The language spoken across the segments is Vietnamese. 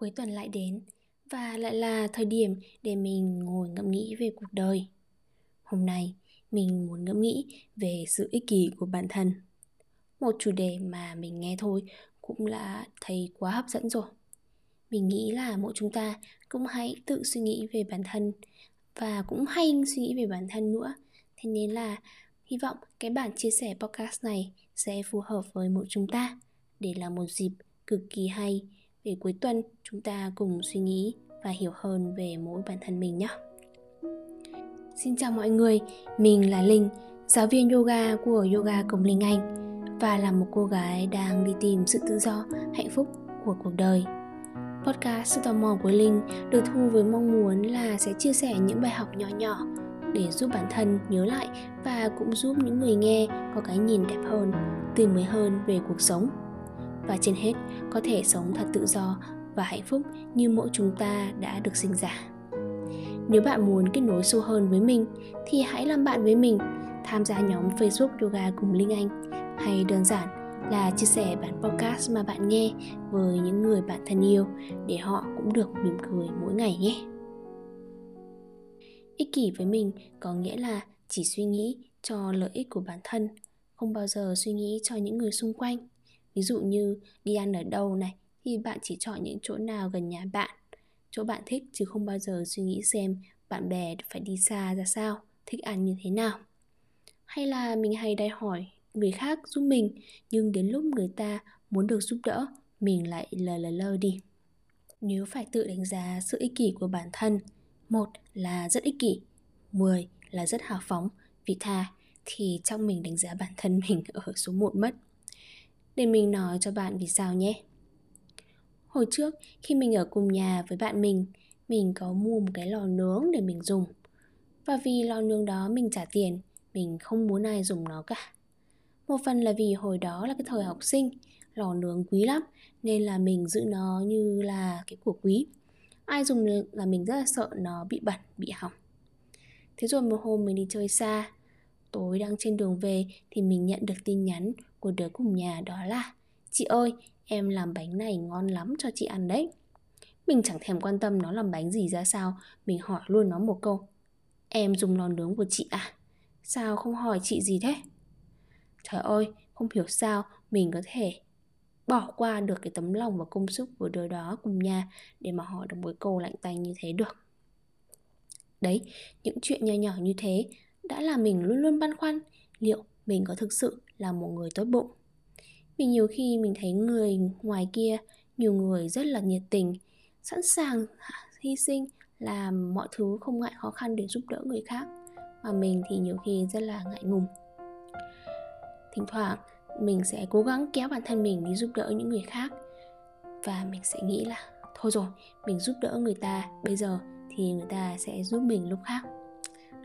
Cuối tuần lại đến và lại là thời điểm để mình ngồi ngẫm nghĩ về cuộc đời. Hôm nay, mình muốn ngẫm nghĩ về sự ích kỷ của bản thân. Một chủ đề mà mình nghe thôi cũng là thấy quá hấp dẫn rồi. Mình nghĩ là mỗi chúng ta cũng hãy tự suy nghĩ về bản thân và cũng hay suy nghĩ về bản thân nữa. Thế nên là hy vọng cái bản chia sẻ podcast này sẽ phù hợp với mỗi chúng ta để là một dịp cực kỳ hay để cuối tuần chúng ta cùng suy nghĩ và hiểu hơn về mỗi bản thân mình nhé. Xin chào mọi người, mình là Linh, giáo viên yoga của Yoga Cùng Linh Anh và là một cô gái đang đi tìm sự tự do, hạnh phúc của cuộc đời. Podcast Sự tò mò của Linh được thu với mong muốn là sẽ chia sẻ những bài học nhỏ nhỏ để giúp bản thân nhớ lại và cũng giúp những người nghe có cái nhìn đẹp hơn, tươi mới hơn về cuộc sống và trên hết có thể sống thật tự do và hạnh phúc như mỗi chúng ta đã được sinh ra. Nếu bạn muốn kết nối sâu hơn với mình thì hãy làm bạn với mình, tham gia nhóm Facebook Yoga cùng Linh Anh hay đơn giản là chia sẻ bản podcast mà bạn nghe với những người bạn thân yêu để họ cũng được mỉm cười mỗi ngày nhé. Ích kỷ với mình có nghĩa là chỉ suy nghĩ cho lợi ích của bản thân, không bao giờ suy nghĩ cho những người xung quanh ví dụ như, đi ăn ở đâu này, thì bạn chỉ chọn những chỗ nào gần nhà bạn. Chỗ bạn thích chứ không bao giờ suy nghĩ xem bạn bè phải đi xa ra sao, thích ăn như thế nào. Hay là mình hay đòi hỏi người khác giúp mình, nhưng đến lúc người ta muốn được giúp đỡ, mình lại lờ lờ lơ đi. Nếu phải tự đánh giá sự ích kỷ của bản thân, một là rất ích kỷ, mười là rất hào phóng vị tha, thì trong mình đánh giá bản thân mình ở số 1 mất để mình nói cho bạn vì sao nhé. Hồi trước khi mình ở cùng nhà với bạn mình, mình có mua một cái lò nướng để mình dùng. Và vì lò nướng đó mình trả tiền, mình không muốn ai dùng nó cả. Một phần là vì hồi đó là cái thời học sinh, lò nướng quý lắm nên là mình giữ nó như là cái của quý. Ai dùng là mình rất là sợ nó bị bẩn, bị hỏng. Thế rồi một hôm mình đi chơi xa, tối đang trên đường về thì mình nhận được tin nhắn của đứa cùng nhà đó là Chị ơi, em làm bánh này ngon lắm cho chị ăn đấy Mình chẳng thèm quan tâm nó làm bánh gì ra sao Mình hỏi luôn nó một câu Em dùng lò nướng của chị à? Sao không hỏi chị gì thế? Trời ơi, không hiểu sao mình có thể bỏ qua được cái tấm lòng và công sức của đứa đó cùng nhà để mà hỏi được một câu lạnh tanh như thế được. Đấy, những chuyện nhỏ nhỏ như thế đã làm mình luôn luôn băn khoăn liệu mình có thực sự là một người tốt bụng. Vì nhiều khi mình thấy người ngoài kia, nhiều người rất là nhiệt tình, sẵn sàng hy sinh, làm mọi thứ không ngại khó khăn để giúp đỡ người khác, mà mình thì nhiều khi rất là ngại ngùng. Thỉnh thoảng, mình sẽ cố gắng kéo bản thân mình đi giúp đỡ những người khác và mình sẽ nghĩ là, thôi rồi, mình giúp đỡ người ta, bây giờ thì người ta sẽ giúp mình lúc khác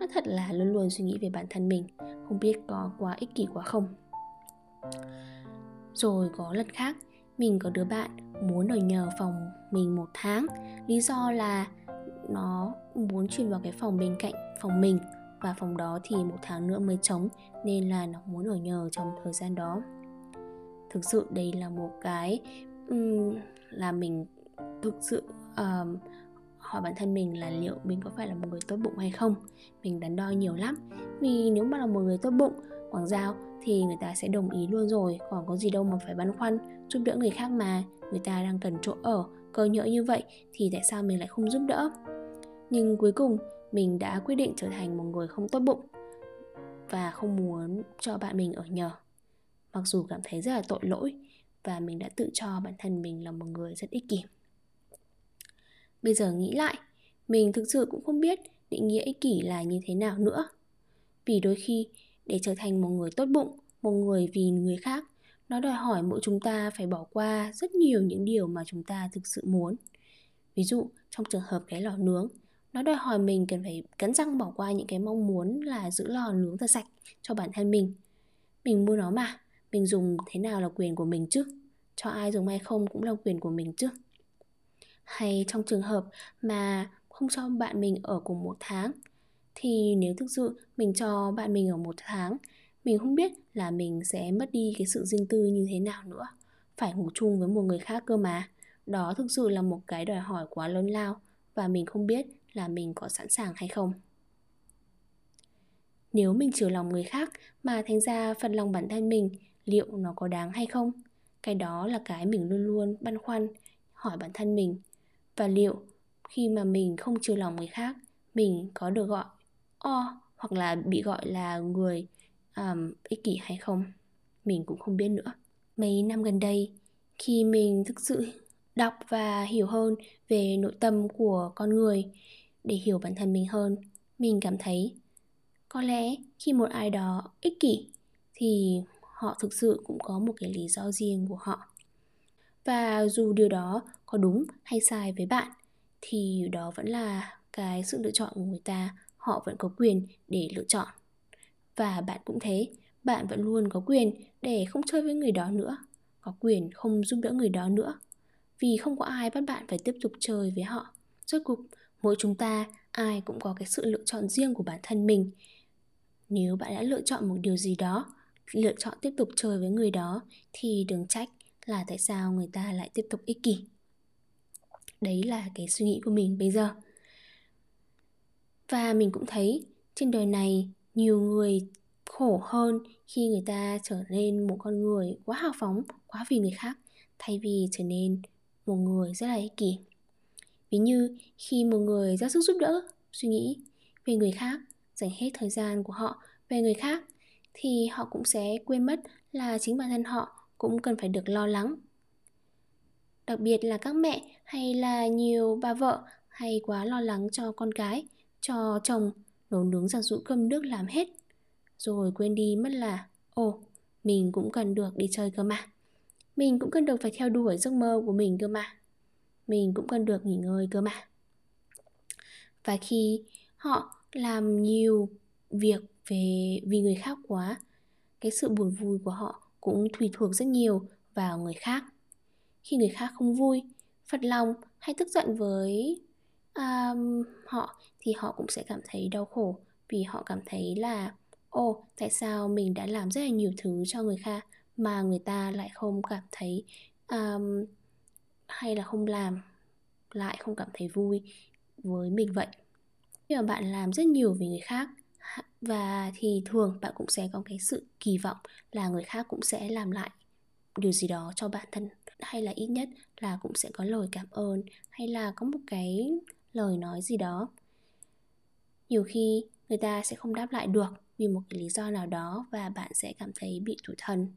nó thật là luôn luôn suy nghĩ về bản thân mình không biết có quá ích kỷ quá không. Rồi có lần khác mình có đứa bạn muốn ở nhờ phòng mình một tháng. Lý do là nó muốn chuyển vào cái phòng bên cạnh phòng mình và phòng đó thì một tháng nữa mới trống nên là nó muốn ở nhờ trong thời gian đó. Thực sự đây là một cái um, là mình thực sự um, hỏi bản thân mình là liệu mình có phải là một người tốt bụng hay không. Mình đắn đo nhiều lắm. Vì nếu mà là một người tốt bụng, quảng giao thì người ta sẽ đồng ý luôn rồi, còn có gì đâu mà phải băn khoăn, giúp đỡ người khác mà. Người ta đang cần chỗ ở, cơ nhỡ như vậy thì tại sao mình lại không giúp đỡ? Nhưng cuối cùng, mình đã quyết định trở thành một người không tốt bụng và không muốn cho bạn mình ở nhờ. Mặc dù cảm thấy rất là tội lỗi và mình đã tự cho bản thân mình là một người rất ích kỷ. Bây giờ nghĩ lại, mình thực sự cũng không biết định nghĩa ích kỷ là như thế nào nữa. Vì đôi khi, để trở thành một người tốt bụng, một người vì người khác, nó đòi hỏi mỗi chúng ta phải bỏ qua rất nhiều những điều mà chúng ta thực sự muốn. Ví dụ, trong trường hợp cái lò nướng, nó đòi hỏi mình cần phải cắn răng bỏ qua những cái mong muốn là giữ lò nướng thật sạch cho bản thân mình. Mình mua nó mà, mình dùng thế nào là quyền của mình chứ? Cho ai dùng hay không cũng là quyền của mình chứ hay trong trường hợp mà không cho bạn mình ở cùng một tháng? Thì nếu thực sự mình cho bạn mình ở một tháng, mình không biết là mình sẽ mất đi cái sự riêng tư như thế nào nữa. Phải ngủ chung với một người khác cơ mà. Đó thực sự là một cái đòi hỏi quá lớn lao và mình không biết là mình có sẵn sàng hay không. Nếu mình chiều lòng người khác mà thành ra phần lòng bản thân mình, liệu nó có đáng hay không? Cái đó là cái mình luôn luôn băn khoăn, hỏi bản thân mình và liệu khi mà mình không chiều lòng người khác mình có được gọi o hoặc là bị gọi là người um, ích kỷ hay không? Mình cũng không biết nữa. Mấy năm gần đây khi mình thực sự đọc và hiểu hơn về nội tâm của con người để hiểu bản thân mình hơn mình cảm thấy có lẽ khi một ai đó ích kỷ thì họ thực sự cũng có một cái lý do riêng của họ và dù điều đó có đúng hay sai với bạn, thì đó vẫn là cái sự lựa chọn của người ta. Họ vẫn có quyền để lựa chọn. Và bạn cũng thế, bạn vẫn luôn có quyền để không chơi với người đó nữa, có quyền không giúp đỡ người đó nữa. Vì không có ai bắt bạn phải tiếp tục chơi với họ. Rốt cuộc, mỗi chúng ta, ai cũng có cái sự lựa chọn riêng của bản thân mình. Nếu bạn đã lựa chọn một điều gì đó, lựa chọn tiếp tục chơi với người đó, thì đừng trách là tại sao người ta lại tiếp tục ích kỷ. Đấy là cái suy nghĩ của mình bây giờ. Và mình cũng thấy trên đời này nhiều người khổ hơn khi người ta trở nên một con người quá hào phóng, quá vì người khác, thay vì trở nên một người rất là ích kỷ. Ví như khi một người ra sức giúp đỡ, suy nghĩ về người khác, dành hết thời gian của họ về người khác, thì họ cũng sẽ quên mất là chính bản thân họ cũng cần phải được lo lắng. Đặc biệt là các mẹ hay là nhiều bà vợ hay quá lo lắng cho con cái, cho chồng nấu nướng giặt rũ cơm nước làm hết. Rồi quên đi mất là, ồ, mình cũng cần được đi chơi cơ mà. Mình cũng cần được phải theo đuổi giấc mơ của mình cơ mà. Mình cũng cần được nghỉ ngơi cơ mà. Và khi họ làm nhiều việc về, vì người khác quá, cái sự buồn vui của họ cũng tùy thuộc rất nhiều vào người khác. Khi người khác không vui phật lòng hay tức giận với um, họ thì họ cũng sẽ cảm thấy đau khổ vì họ cảm thấy là ồ tại sao mình đã làm rất là nhiều thứ cho người khác mà người ta lại không cảm thấy um, hay là không làm lại không cảm thấy vui với mình vậy? Khi mà bạn làm rất nhiều vì người khác và thì thường bạn cũng sẽ có cái sự kỳ vọng là người khác cũng sẽ làm lại điều gì đó cho bản thân. Hay là ít nhất là cũng sẽ có lời cảm ơn, hay là có một cái lời nói gì đó. Nhiều khi người ta sẽ không đáp lại được vì một cái lý do nào đó và bạn sẽ cảm thấy bị tủi thân.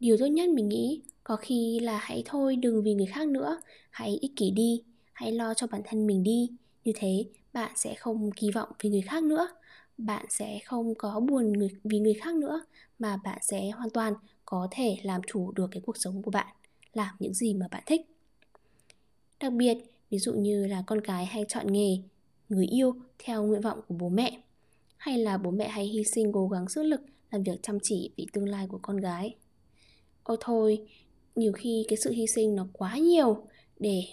Điều tốt nhất mình nghĩ có khi là hãy thôi đừng vì người khác nữa, hãy ích kỷ đi, hãy lo cho bản thân mình đi như thế bạn sẽ không kỳ vọng vì người khác nữa. Bạn sẽ không có buồn người, vì người khác nữa mà bạn sẽ hoàn toàn có thể làm chủ được cái cuộc sống của bạn làm những gì mà bạn thích. Đặc biệt ví dụ như là con cái hay chọn nghề người yêu theo nguyện vọng của bố mẹ hay là bố mẹ hay hy sinh cố gắng sức lực làm việc chăm chỉ vì tương lai của con gái. Ôi thôi nhiều khi cái sự hy sinh nó quá nhiều để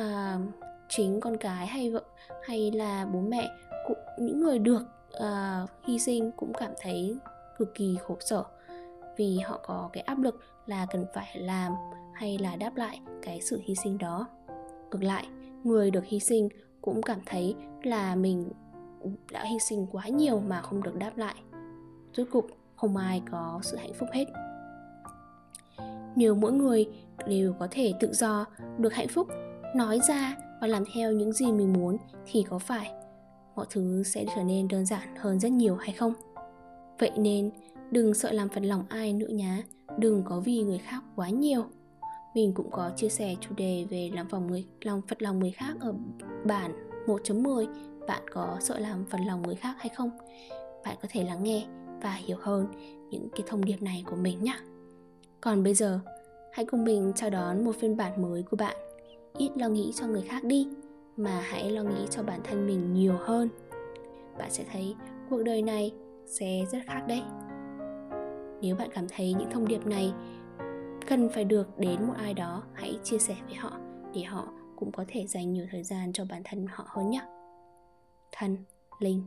uh, chính con cái hay vợ hay là bố mẹ cũng những người được uh, hy sinh cũng cảm thấy cực kỳ khổ sở vì họ có cái áp lực là cần phải làm hay là đáp lại cái sự hy sinh đó. Ngược lại người được hy sinh cũng cảm thấy là mình đã hy sinh quá nhiều mà không được đáp lại. Rốt cục không ai có sự hạnh phúc hết. Nếu mỗi người đều có thể tự do được hạnh phúc nói ra và làm theo những gì mình muốn thì có phải mọi thứ sẽ trở nên đơn giản hơn rất nhiều hay không? Vậy nên, đừng sợ làm phật lòng ai nữa nhá. Đừng có vì người khác quá nhiều. Mình cũng có chia sẻ chủ đề về làm phòng người, lòng phật lòng người khác ở bản 1.10 bạn có sợ làm phật lòng người khác hay không? Bạn có thể lắng nghe và hiểu hơn những cái thông điệp này của mình nhé còn bây giờ, hãy cùng mình chào đón một phiên bản mới của bạn ít lo nghĩ cho người khác đi, mà hãy lo nghĩ cho bản thân mình nhiều hơn. Bạn sẽ thấy cuộc đời này sẽ rất khác đấy. Nếu bạn cảm thấy những thông điệp này cần phải được đến một ai đó, hãy chia sẻ với họ để họ cũng có thể dành nhiều thời gian cho bản thân họ hơn nhé. Thân, linh.